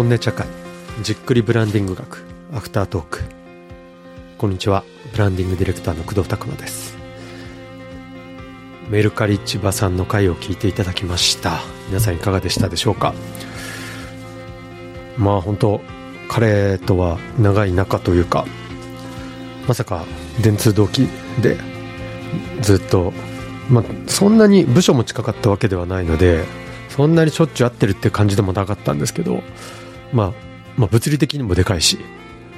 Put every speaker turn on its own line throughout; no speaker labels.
本音茶会じっくりブランディング学アフタートーク。こんにちはブランディングディレクターの工藤拓馬です。メルカリ千葉さんの回を聞いていただきました。皆さんいかがでしたでしょうか？まあ本当彼とは長い仲というかまさか電通同期でずっとまあそんなに部署も近かったわけではないのでそんなにしょっちゅう会ってるって感じでもなかったんですけど、まあ、まあ物理的にもでかいし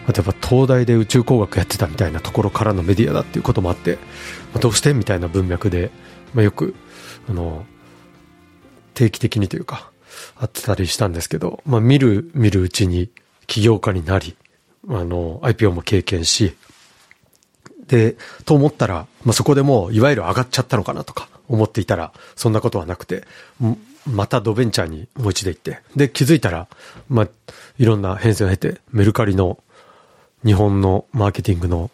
あとやっぱ東大で宇宙工学やってたみたいなところからのメディアだっていうこともあって、まあ、どうしてみたいな文脈で、まあ、よくあの定期的にというか会ってたりしたんですけど、まあ、見る見るうちに起業家になりあの IPO も経験しでと思ったら、まあ、そこでもういわゆる上がっちゃったのかなとか思っていたらそんなことはなくてまたドベンチャーにもう一度行って、で、気づいたら、まあ、いろんな変遷を経て、メルカリの日本のマーケティングの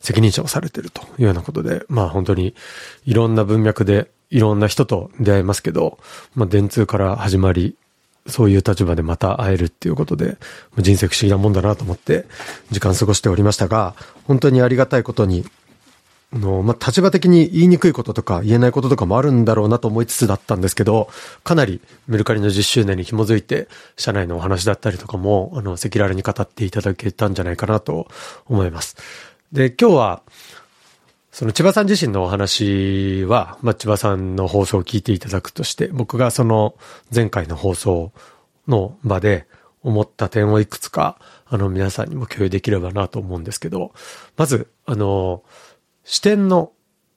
責任者をされてるというようなことで、まあ本当にいろんな文脈でいろんな人と出会いますけど、まあ電通から始まり、そういう立場でまた会えるっていうことで、人生不思議なもんだなと思って時間過ごしておりましたが、本当にありがたいことにの、まあ、立場的に言いにくいこととか言えないこととかもあるんだろうなと思いつつだったんですけど、かなりメルカリの10周年に紐づいて、社内のお話だったりとかも、あの、赤裸々に語っていただけたんじゃないかなと思います。で、今日は、その千葉さん自身のお話は、まあ、千葉さんの放送を聞いていただくとして、僕がその前回の放送の場で思った点をいくつか、あの、皆さんにも共有できればなと思うんですけど、まず、あの、視点の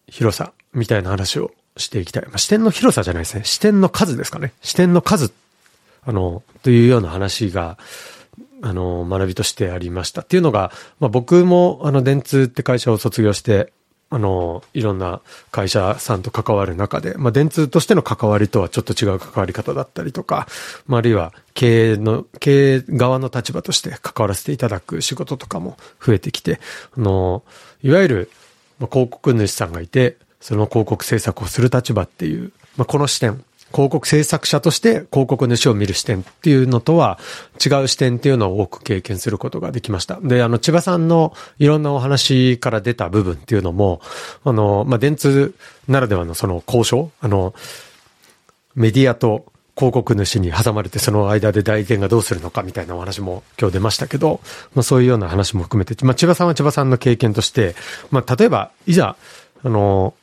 広さみたいな話をしていきたい。まあ、視点の広さじゃないですね。視点の数ですかね。視点の数、あの、というような話が、あの、学びとしてありました。っていうのが、まあ、僕も、あの、電通って会社を卒業して、あの、いろんな会社さんと関わる中で、まあ、電通としての関わりとはちょっと違う関わり方だったりとか、まあ、あるいは経営の、経営側の立場として関わらせていただく仕事とかも増えてきて、あの、いわゆる、まあ、広告主さんがいて、その広告制作をする立場っていう、まあ、この視点、広告制作者として広告主を見る視点っていうのとは違う視点っていうのを多く経験することができました。で、あの、千葉さんのいろんなお話から出た部分っていうのも、あの、まあ、電通ならではのその交渉、あの、メディアと広告主に挟まれてその間で代理店がどうするのかみたいなお話も今日出ましたけど、まあそういうような話も含めて、まあ千葉さんは千葉さんの経験として、まあ例えば、いざ、あの、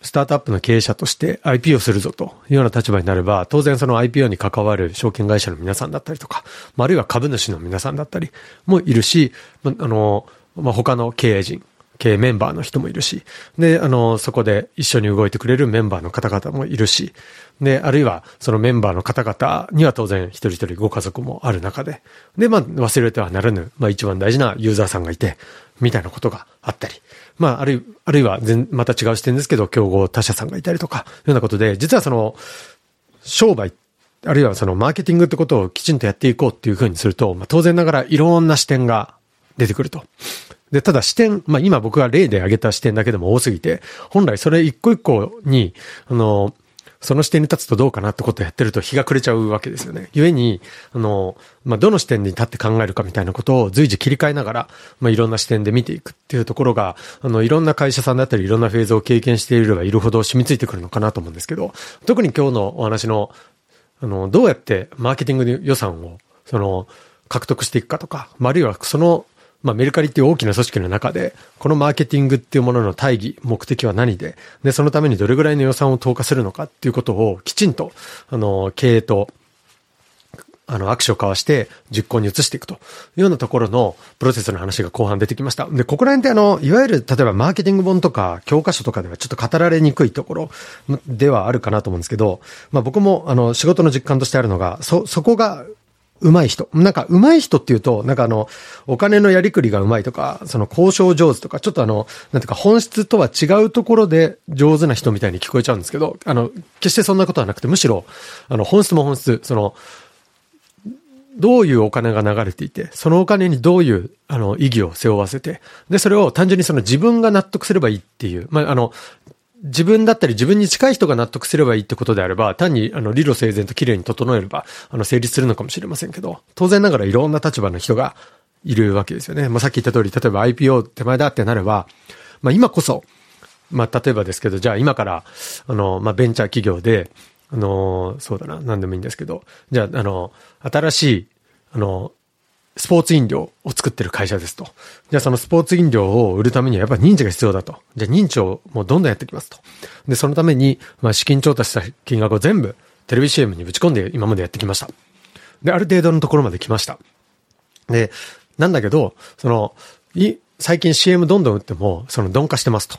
スタートアップの経営者として IPO するぞというような立場になれば、当然その IPO に関わる証券会社の皆さんだったりとか、あるいは株主の皆さんだったりもいるし、あの、まあ、他の経営陣、系メンバーの人もいるし、で、あの、そこで一緒に動いてくれるメンバーの方々もいるし、で、あるいはそのメンバーの方々には当然一人一人ご家族もある中で、で、まあ忘れてはならぬ、まあ一番大事なユーザーさんがいて、みたいなことがあったり、まああるいあるいは全、また違う視点ですけど、競合他社さんがいたりとか、ようなことで、実はその、商売あるいはそのマーケティングってことをきちんとやっていこうっていうふうにすると、まあ、当然ながらいろんな視点が出てくると。で、ただ視点、まあ今僕が例で挙げた視点だけでも多すぎて、本来それ一個一個に、あの、その視点に立つとどうかなってことをやってると日が暮れちゃうわけですよね。故に、あの、まあ、どの視点に立って考えるかみたいなことを随時切り替えながら、まあ、いろんな視点で見ていくっていうところが、あの、いろんな会社さんだったり、いろんなフェーズを経験していればいるほど染みついてくるのかなと思うんですけど、特に今日のお話の、あの、どうやってマーケティング予算を、その、獲得していくかとか、まあるいはそのまあ、メルカリっていう大きな組織の中で、このマーケティングっていうものの大義、目的は何で、で、そのためにどれぐらいの予算を投下するのかっていうことをきちんと、あの、経営と、あの、握手を交わして実行に移していくというようなところのプロセスの話が後半出てきました。で、ここら辺ってあの、いわゆる、例えばマーケティング本とか教科書とかではちょっと語られにくいところではあるかなと思うんですけど、まあ僕もあの、仕事の実感としてあるのが、そ、そこが上手い人。なんか上手い人っていうと、なんかあの、お金のやりくりが上手いとか、その交渉上手とか、ちょっとあの、なんていうか本質とは違うところで上手な人みたいに聞こえちゃうんですけど、あの、決してそんなことはなくて、むしろ、あの、本質も本質、その、どういうお金が流れていて、そのお金にどういう、あの、意義を背負わせて、で、それを単純にその自分が納得すればいいっていう、まあ、あの、自分だったり自分に近い人が納得すればいいってことであれば、単にあの理路整然と綺麗に整えれば、あの成立するのかもしれませんけど、当然ながらいろんな立場の人がいるわけですよね。まあ、さっき言った通り、例えば IPO 手前だってなれば、まあ、今こそ、まあ、例えばですけど、じゃあ今から、あの、まあ、ベンチャー企業で、あの、そうだな、何でもいいんですけど、じゃあ、あの、新しい、あの、スポーツ飲料を作ってる会社ですと。じゃあそのスポーツ飲料を売るためにはやっぱり認知が必要だと。じゃあ認知をもうどんどんやっていきますと。で、そのために、まあ資金調達した金額を全部テレビ CM にぶち込んで今までやってきました。で、ある程度のところまで来ました。で、なんだけど、その、い、最近 CM どんどん売っても、その鈍化してますと。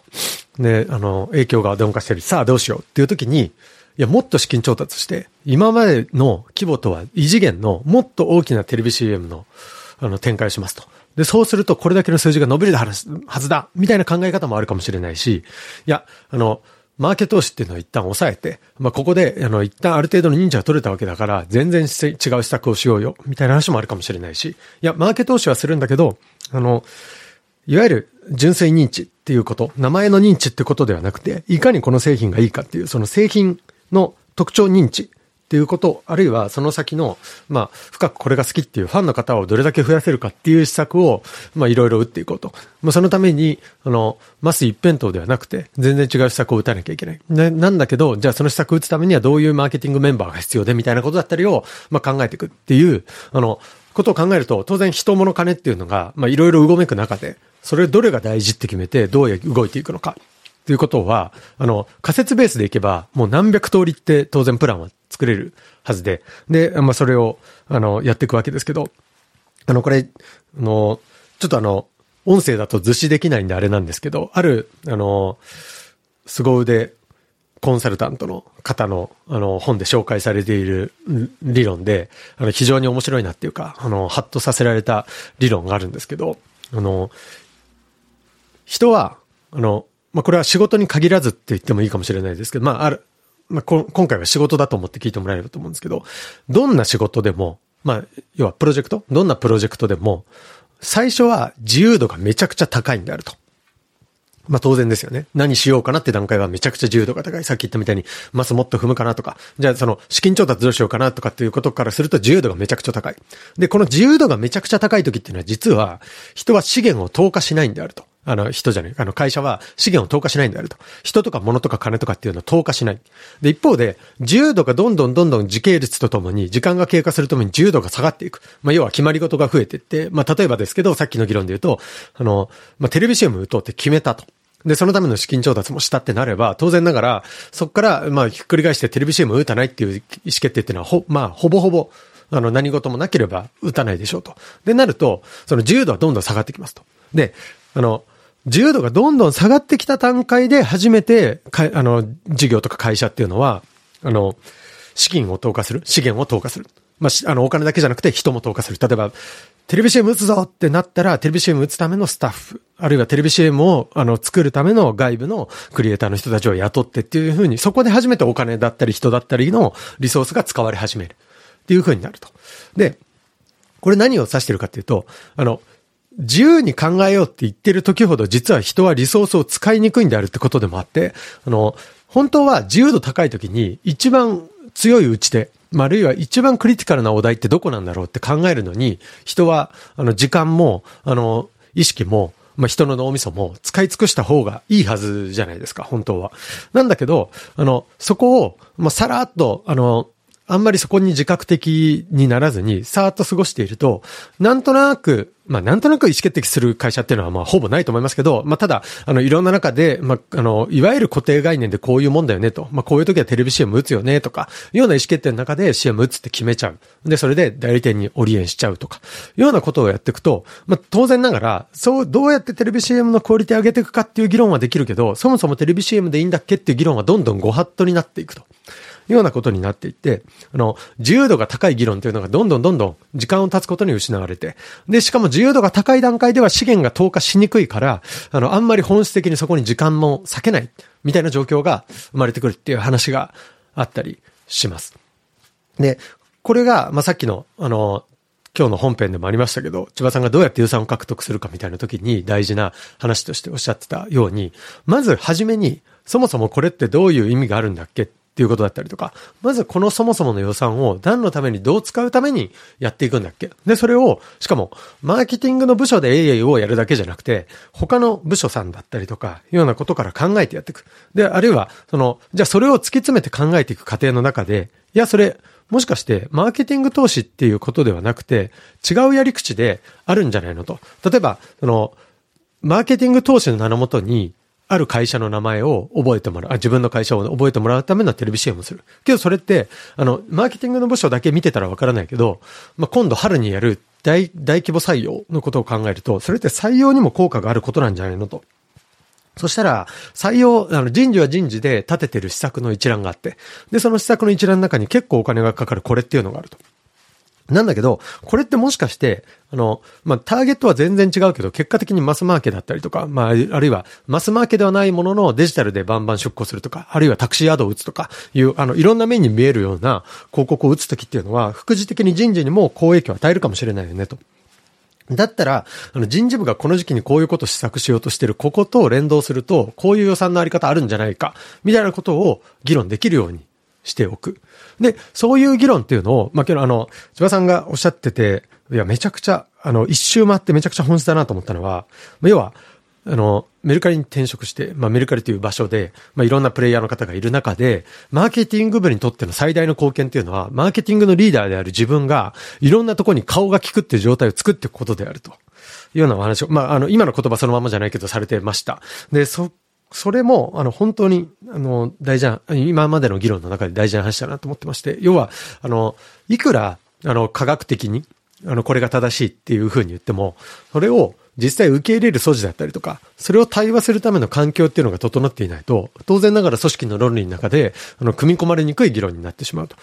で、あの、影響が鈍化してる。さあどうしようっていう時に、いや、もっと資金調達して、今までの規模とは異次元のもっと大きなテレビ CM の、あの、展開をしますと。で、そうするとこれだけの数字が伸びるはずだみたいな考え方もあるかもしれないし、いや、あの、マーケット投資っていうのを一旦抑えて、まあ、ここで、あの、一旦ある程度の認知が取れたわけだから、全然違う施策をしようよ、みたいな話もあるかもしれないし、いや、マーケット投資はするんだけど、あの、いわゆる純粋認知っていうこと、名前の認知ってことではなくて、いかにこの製品がいいかっていう、その製品の特徴認知っていうこと、あるいはその先の、まあ、深くこれが好きっていうファンの方をどれだけ増やせるかっていう施策を、まあ、いろいろ打っていこうと。まあ、そのために、あの、マス一辺倒ではなくて、全然違う施策を打たなきゃいけない。な、なんだけど、じゃあその施策を打つためにはどういうマーケティングメンバーが必要でみたいなことだったりを、まあ、考えていくっていう、あの、ことを考えると、当然人物金っていうのが、まあ、いろいろうごめく中で、それどれが大事って決めて、どう動いていくのか。ということは、あの、仮説ベースでいけば、もう何百通りって当然プランは作れるはずで、で、まあ、それを、あの、やっていくわけですけど、あの、これ、あの、ちょっとあの、音声だと図示できないんであれなんですけど、ある、あの、凄腕コンサルタントの方の、あの、本で紹介されている理論で、あの、非常に面白いなっていうか、あの、ハッとさせられた理論があるんですけど、あの、人は、あの、まあ、これは仕事に限らずって言ってもいいかもしれないですけど、まあ、ある、まあ、今回は仕事だと思って聞いてもらえればと思うんですけど、どんな仕事でも、まあ、要はプロジェクトどんなプロジェクトでも、最初は自由度がめちゃくちゃ高いんであると。まあ当然ですよね。何しようかなって段階はめちゃくちゃ自由度が高い。さっき言ったみたいに、マスもっと踏むかなとか、じゃあその資金調達どうしようかなとかっていうことからすると自由度がめちゃくちゃ高い。で、この自由度がめちゃくちゃ高い時っていうのは実は人は資源を投下しないんであると。あの、人じゃない。あの、会社は資源を投下しないんであると。人とか物とか金とかっていうのを投下しない。で、一方で、自由度がどんどんどんどん時系列とともに、時間が経過するともに自由度が下がっていく。まあ、要は決まり事が増えていって、まあ、例えばですけど、さっきの議論で言うと、あの、まあ、テレビ CM 打とうって決めたと。で、そのための資金調達もしたってなれば、当然ながら、そこから、まあ、ひっくり返してテレビ CM 打たないっていう意思決定っていうのは、ほ、まあ、ほぼほぼ、あの、何事もなければ打たないでしょうと。で、なると、その自由度はどんどん下がってきますと。で、あの、自由度がどんどん下がってきた段階で初めて、かあの、事業とか会社っていうのは、あの、資金を投下する、資源を投下する。まあ、あの、お金だけじゃなくて人も投下する。例えば、テレビ CM 打つぞってなったら、テレビ CM 打つためのスタッフ、あるいはテレビ CM を、あの、作るための外部のクリエイターの人たちを雇ってっていうふうに、そこで初めてお金だったり人だったりのリソースが使われ始める。っていうふうになると。で、これ何を指してるかっていうと、あの、自由に考えようって言ってる時ほど実は人はリソースを使いにくいんであるってことでもあって、あの、本当は自由度高い時に一番強い打ち手、まあ、あるいは一番クリティカルなお題ってどこなんだろうって考えるのに、人は、あの、時間も、あの、意識も、まあ、人の脳みそも使い尽くした方がいいはずじゃないですか、本当は。なんだけど、あの、そこを、まあ、さらっと、あの、あんまりそこに自覚的にならずに、さーっと過ごしていると、なんとなく、まあ、なんとなく意思決定する会社っていうのは、まあ、ほぼないと思いますけど、まあ、ただ、あの、いろんな中で、まあ、あの、いわゆる固定概念でこういうもんだよねと、まあ、こういう時はテレビ CM 打つよねとか、ような意思決定の中で CM 打つって決めちゃう。で、それで代理店にオリエンしちゃうとか、ようなことをやっていくと、まあ、当然ながら、そう、どうやってテレビ CM のクオリティ上げていくかっていう議論はできるけど、そもそもテレビ CM でいいんだっけっていう議論はどんどんご法度になっていくと。ようなことになっていって、あの、自由度が高い議論というのがどんどんどんどん時間を経つことに失われて、で、しかも自由度が高い段階では資源が投下しにくいから、あの、あんまり本質的にそこに時間も割けない、みたいな状況が生まれてくるっていう話があったりします。で、これが、まあ、さっきの、あの、今日の本編でもありましたけど、千葉さんがどうやって予算を獲得するかみたいな時に大事な話としておっしゃってたように、まずはじめに、そもそもこれってどういう意味があるんだっけっていうことだったりとか、まずこのそもそもの予算を何のためにどう使うためにやっていくんだっけ？で、それを、しかも、マーケティングの部署で AA をやるだけじゃなくて、他の部署さんだったりとか、ようなことから考えてやっていく。で、あるいは、その、じゃあそれを突き詰めて考えていく過程の中で、いや、それ、もしかして、マーケティング投資っていうことではなくて、違うやり口であるんじゃないのと。例えば、その、マーケティング投資の名のもとに、ある会社の名前を覚えてもらう、あ、自分の会社を覚えてもらうためのテレビ CM をする。けどそれって、あの、マーケティングの部署だけ見てたらわからないけど、まあ、今度春にやる大、大規模採用のことを考えると、それって採用にも効果があることなんじゃないのと。そしたら、採用、あの、人事は人事で立ててる施策の一覧があって、で、その施策の一覧の中に結構お金がかかるこれっていうのがあると。なんだけど、これってもしかして、あの、まあ、ターゲットは全然違うけど、結果的にマスマーケだったりとか、まあ、あるいは、マスマーケではないもののデジタルでバンバン出向するとか、あるいはタクシーアドを打つとか、いう、あの、いろんな面に見えるような広告を打つときっていうのは、副次的に人事にも好影響を与えるかもしれないよね、と。だったら、あの人事部がこの時期にこういうことを施策しようとしてる、ここと連動すると、こういう予算のあり方あるんじゃないか、みたいなことを議論できるようにしておく。で、そういう議論っていうのを、まあ、けどあの、千葉さんがおっしゃってて、いや、めちゃくちゃ、あの、一周回ってめちゃくちゃ本質だなと思ったのは、要は、あの、メルカリに転職して、まあ、メルカリという場所で、まあ、いろんなプレイヤーの方がいる中で、マーケティング部にとっての最大の貢献っていうのは、マーケティングのリーダーである自分が、いろんなところに顔が利くっていう状態を作っていくことであると。いうようなお話を、まあ、あの、今の言葉そのままじゃないけどされてました。で、そそれも、あの、本当に、あの、大事な、今までの議論の中で大事な話だなと思ってまして、要は、あの、いくら、あの、科学的に、あの、これが正しいっていうふうに言っても、それを、実際受け入れる素地だったりとか、それを対話するための環境っていうのが整っていないと、当然ながら組織の論理の中で、あの、組み込まれにくい議論になってしまうと。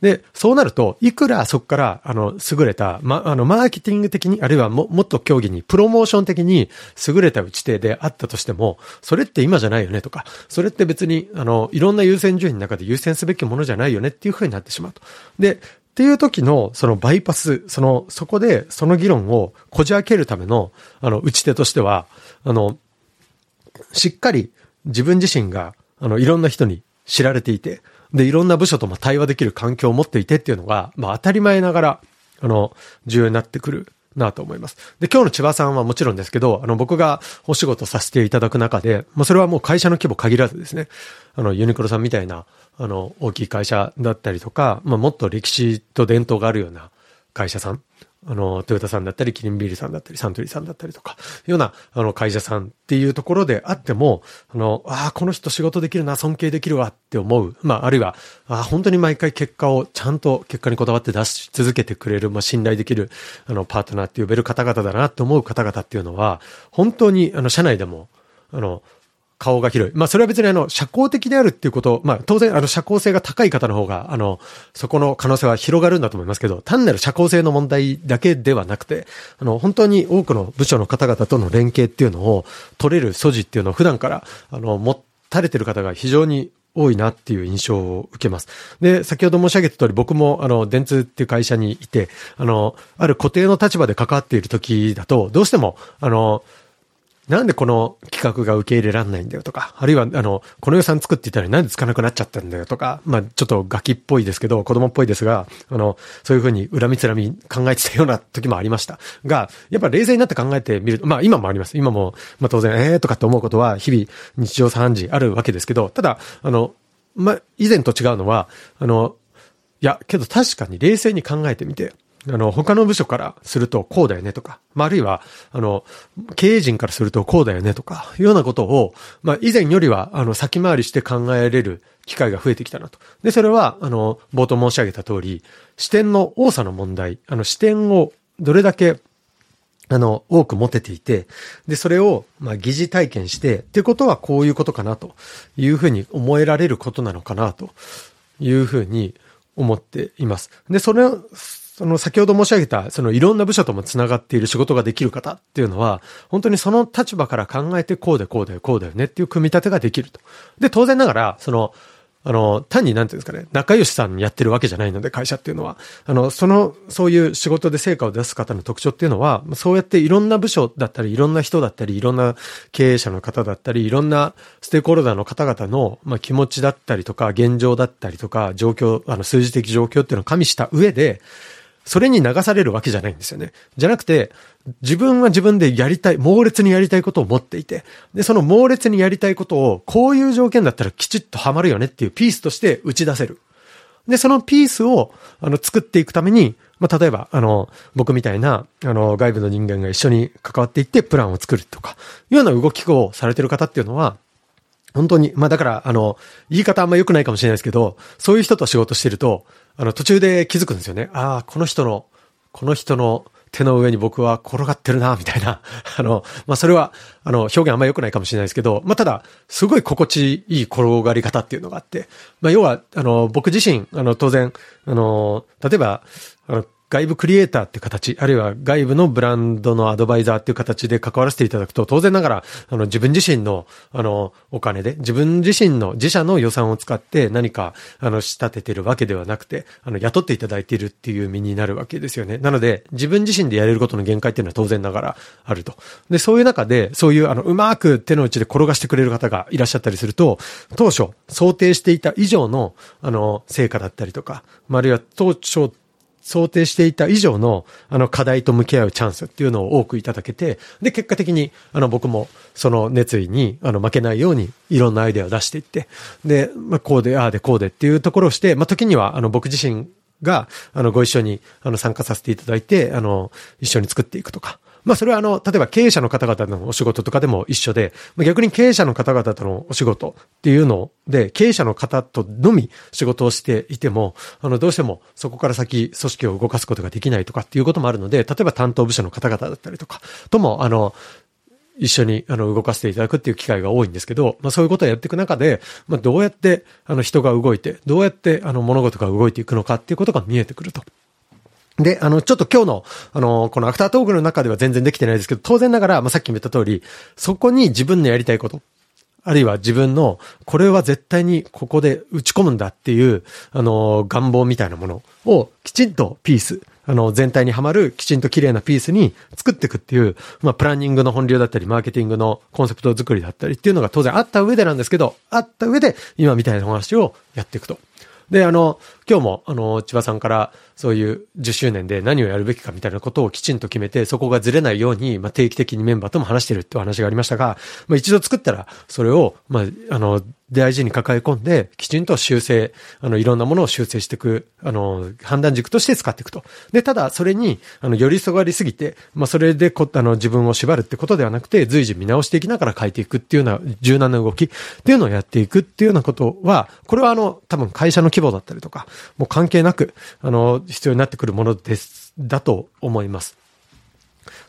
で、そうなると、いくらそこから、あの、優れた、ま、あの、マーケティング的に、あるいはも、もっと競技に、プロモーション的に優れた打ち手であったとしても、それって今じゃないよねとか、それって別に、あの、いろんな優先順位の中で優先すべきものじゃないよねっていうふうになってしまうと。で、っていう時の、そのバイパス、その、そこで、その議論をこじ開けるための、あの、打ち手としては、あの、しっかり自分自身が、あの、いろんな人に知られていて、で、いろんな部署とも対話できる環境を持っていてっていうのが、まあ当たり前ながら、あの、重要になってくる。なと思います。で、今日の千葉さんはもちろんですけど、あの、僕がお仕事させていただく中で、まあ、それはもう会社の規模限らずですね、あの、ユニクロさんみたいな、あの、大きい会社だったりとか、まあ、もっと歴史と伝統があるような会社さん、あの、トヨタさんだったり、キリンビールさんだったり、サントリーさんだったりとか、ような、あの、会社さんっていうところであっても、あの、ああ、この人仕事できるな、尊敬できるわって思う。まあ、あるいは、ああ、本当に毎回結果を、ちゃんと結果にこだわって出し続けてくれる、まあ、信頼できる、あの、パートナーって呼べる方々だなって思う方々っていうのは、本当に、あの、社内でも、あの、顔が広い。まあ、それは別にあの、社交的であるっていうこと、まあ、当然あの、社交性が高い方の方が、あの、そこの可能性は広がるんだと思いますけど、単なる社交性の問題だけではなくて、あの、本当に多くの部署の方々との連携っていうのを取れる素地っていうのを普段から、あの、持たれてる方が非常に多いなっていう印象を受けます。で、先ほど申し上げた通り僕もあの、電通っていう会社にいて、あの、ある固定の立場で関わっている時だと、どうしても、あの、なんでこの企画が受け入れらんないんだよとか、あるいは、あの、この予算作っていたらなんでつかなくなっちゃったんだよとか、まあ、ちょっとガキっぽいですけど、子供っぽいですが、あの、そういうふうに恨みつらみ考えてたような時もありました。が、やっぱ冷静になって考えてみると、まあ、今もあります。今も、まあ、当然、ええー、とかって思うことは日々日常茶飯事あるわけですけど、ただ、あの、まあ、以前と違うのは、あの、いや、けど確かに冷静に考えてみて、あの、他の部署からするとこうだよねとか、まあ、るいは、あの、経営陣からするとこうだよねとか、いうようなことを、ま、以前よりは、あの、先回りして考えれる機会が増えてきたなと。で、それは、あの、冒頭申し上げた通り、視点の多さの問題、あの、視点をどれだけあの、多く持てていて、で、それを、ま、疑似体験して、ってことはこういうことかなというふうに思えられることなのかなというふうに思っています。で、それ、その先ほど申し上げた、そのいろんな部署とも繋がっている仕事ができる方っていうのは、本当にその立場から考えてこうでこうだよこうだよねっていう組み立てができると。で、当然ながら、その、あの、単になんていうんですかね、仲良しさんやってるわけじゃないので、会社っていうのは。あの、その、そういう仕事で成果を出す方の特徴っていうのは、そうやっていろんな部署だったり、いろんな人だったり、いろんな経営者の方だったり、いろんなステークホルダーの方々の、まあ、気持ちだったりとか、現状だったりとか、状況、あの、数字的状況っていうのを加味した上で、それに流されるわけじゃないんですよね。じゃなくて、自分は自分でやりたい、猛烈にやりたいことを持っていて、で、その猛烈にやりたいことを、こういう条件だったらきちっとハマるよねっていうピースとして打ち出せる。で、そのピースを、あの、作っていくために、まあ、例えば、あの、僕みたいな、あの、外部の人間が一緒に関わっていって、プランを作るとか、いうような動きをされてる方っていうのは、本当に、まあだから、あの、言い方あんま良くないかもしれないですけど、そういう人と仕事してると、あの、途中で気づくんですよね。ああ、この人の、この人の手の上に僕は転がってるな、みたいな。あの、まあそれは、あの、表現あんま良くないかもしれないですけど、まあただ、すごい心地いい転がり方っていうのがあって、まあ要は、あの、僕自身、あの、当然、あの、例えば、あの、外部クリエイターっていう形、あるいは外部のブランドのアドバイザーっていう形で関わらせていただくと、当然ながら、あの、自分自身の、あの、お金で、自分自身の自社の予算を使って何か、あの、仕立ててるわけではなくて、あの、雇っていただいているっていう身になるわけですよね。なので、自分自身でやれることの限界っていうのは当然ながらあると。で、そういう中で、そういう、あの、うまく手の内で転がしてくれる方がいらっしゃったりすると、当初、想定していた以上の、あの、成果だったりとか、まあるいは当初、想定していた以上の、あの、課題と向き合うチャンスっていうのを多くいただけて、で、結果的に、あの、僕も、その熱意に、あの、負けないように、いろんなアイデアを出していって、で、まあ、こうで、ああで、こうでっていうところをして、まあ、時には、あの、僕自身が、あの、ご一緒に、あの、参加させていただいて、あの、一緒に作っていくとか、まあそれはあの、例えば経営者の方々のお仕事とかでも一緒で、逆に経営者の方々とのお仕事っていうので、経営者の方とのみ仕事をしていても、あの、どうしてもそこから先組織を動かすことができないとかっていうこともあるので、例えば担当部署の方々だったりとか、とも、あの、一緒にあの動かせていただくっていう機会が多いんですけど、まあそういうことをやっていく中で、まあどうやってあの人が動いて、どうやってあの物事が動いていくのかっていうことが見えてくると。で、あの、ちょっと今日の、あの、このアフタートークの中では全然できてないですけど、当然ながら、まあ、さっきも言った通り、そこに自分のやりたいこと、あるいは自分の、これは絶対にここで打ち込むんだっていう、あの、願望みたいなものをきちんとピース、あの、全体にはまるきちんと綺麗なピースに作っていくっていう、まあ、プランニングの本流だったり、マーケティングのコンセプト作りだったりっていうのが当然あった上でなんですけど、あった上で、今みたいな話をやっていくと。で、あの、今日も、あの、千葉さんから、そういう10周年で何をやるべきかみたいなことをきちんと決めて、そこがずれないように、まあ、定期的にメンバーとも話してるってお話がありましたが、まあ、一度作ったら、それを、まあ、あの、大事に抱え込んで、きちんと修正、あの、いろんなものを修正していく、あの、判断軸として使っていくと。で、ただ、それに、あの、寄り添わりすぎて、まあ、それでこ、あの、自分を縛るってことではなくて、随時見直していきながら変えていくっていうような柔軟な動きっていうのをやっていくっていうようなことは、これはあの、多分会社の規模だったりとか、もう関係なく、あの、必要になってくるものです、だと思います。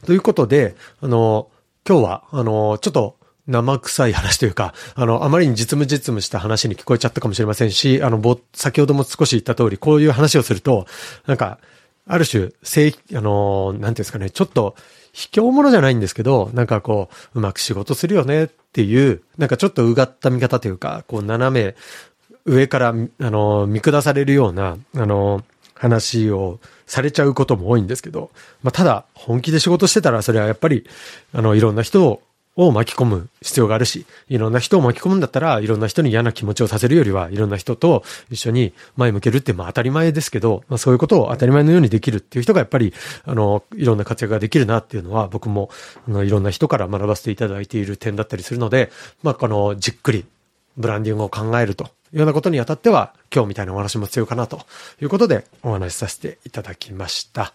ということで、あの、今日は、あの、ちょっと、生臭い話というか、あの、あまりに実務実務した話に聞こえちゃったかもしれませんし、あの、ぼ、先ほども少し言った通り、こういう話をすると、なんか、ある種、正、あの、なんていうんですかね、ちょっと、卑怯者じゃないんですけど、なんかこう、うまく仕事するよねっていう、なんかちょっとうがった見方というか、こう、斜め、上から、あの、見下されるような、あの、話をされちゃうことも多いんですけど、まあ、ただ、本気で仕事してたら、それはやっぱり、あの、いろんな人をを巻き込む必要があるし、いろんな人を巻き込むんだったら、いろんな人に嫌な気持ちをさせるよりは、いろんな人と一緒に前向けるって、まあ当たり前ですけど、まあそういうことを当たり前のようにできるっていう人がやっぱり、あの、いろんな活躍ができるなっていうのは、僕も、あの、いろんな人から学ばせていただいている点だったりするので、まあこの、じっくり、ブランディングを考えるとようなことにあたっては、今日みたいなお話も必要かなということで、お話しさせていただきました。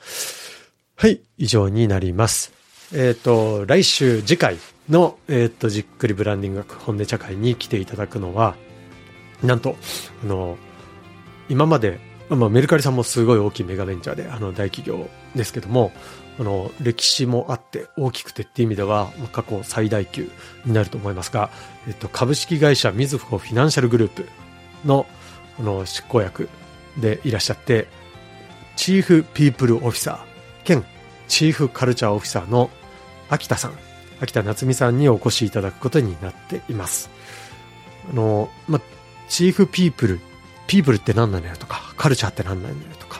はい、以上になります。えっ、ー、と、来週次回の、えっ、ー、と、じっくりブランディング学本音茶会に来ていただくのは、なんと、あの、今まで、まあ、メルカリさんもすごい大きいメガベンチャーで、あの、大企業ですけども、あの、歴史もあって大きくてっていう意味では、過去最大級になると思いますが、えっと、株式会社みずほフィナンシャルグループの、あの、執行役でいらっしゃって、チーフピープルオフィサー兼チーフカルチャーオフィサーの秋田さん、秋田夏美さんにお越しいただくことになっています。あの、ま、チーフピープル、ピープルって何なんだよとか、カルチャーって何なんだよとか、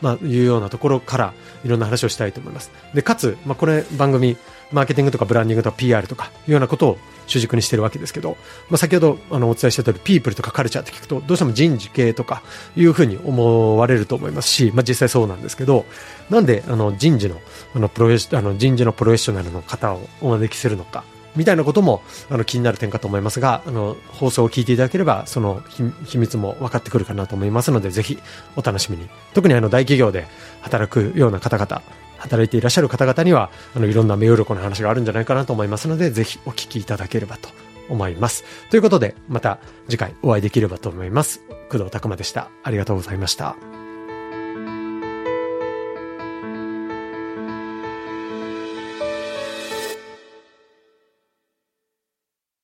まあ、いうようなところからいろんな話をしたいと思います。で、かつ、まあ、これ番組、マーケティングとかブランディングとか PR とかいうようなことを主軸にしてるわけですけど、まあ、先ほどあのお伝えした通り、ピープルとかカルチャーって聞くと、どうしても人事系とかいうふうに思われると思いますし、まあ、実際そうなんですけど、なんであの人事のあのプロフェあの人事のプロフェッショナルの方をお招きするのか、みたいなこともあの気になる点かと思いますが、あの放送を聞いていただければ、その秘密も分かってくるかなと思いますので、ぜひお楽しみに。特にあの大企業で働くような方々、働いていらっしゃる方々には、あのいろんな目鱗の話があるんじゃないかなと思いますので、ぜひお聞きいただければと思います。ということで、また次回お会いできればと思います。工藤拓馬でした。ありがとうございました。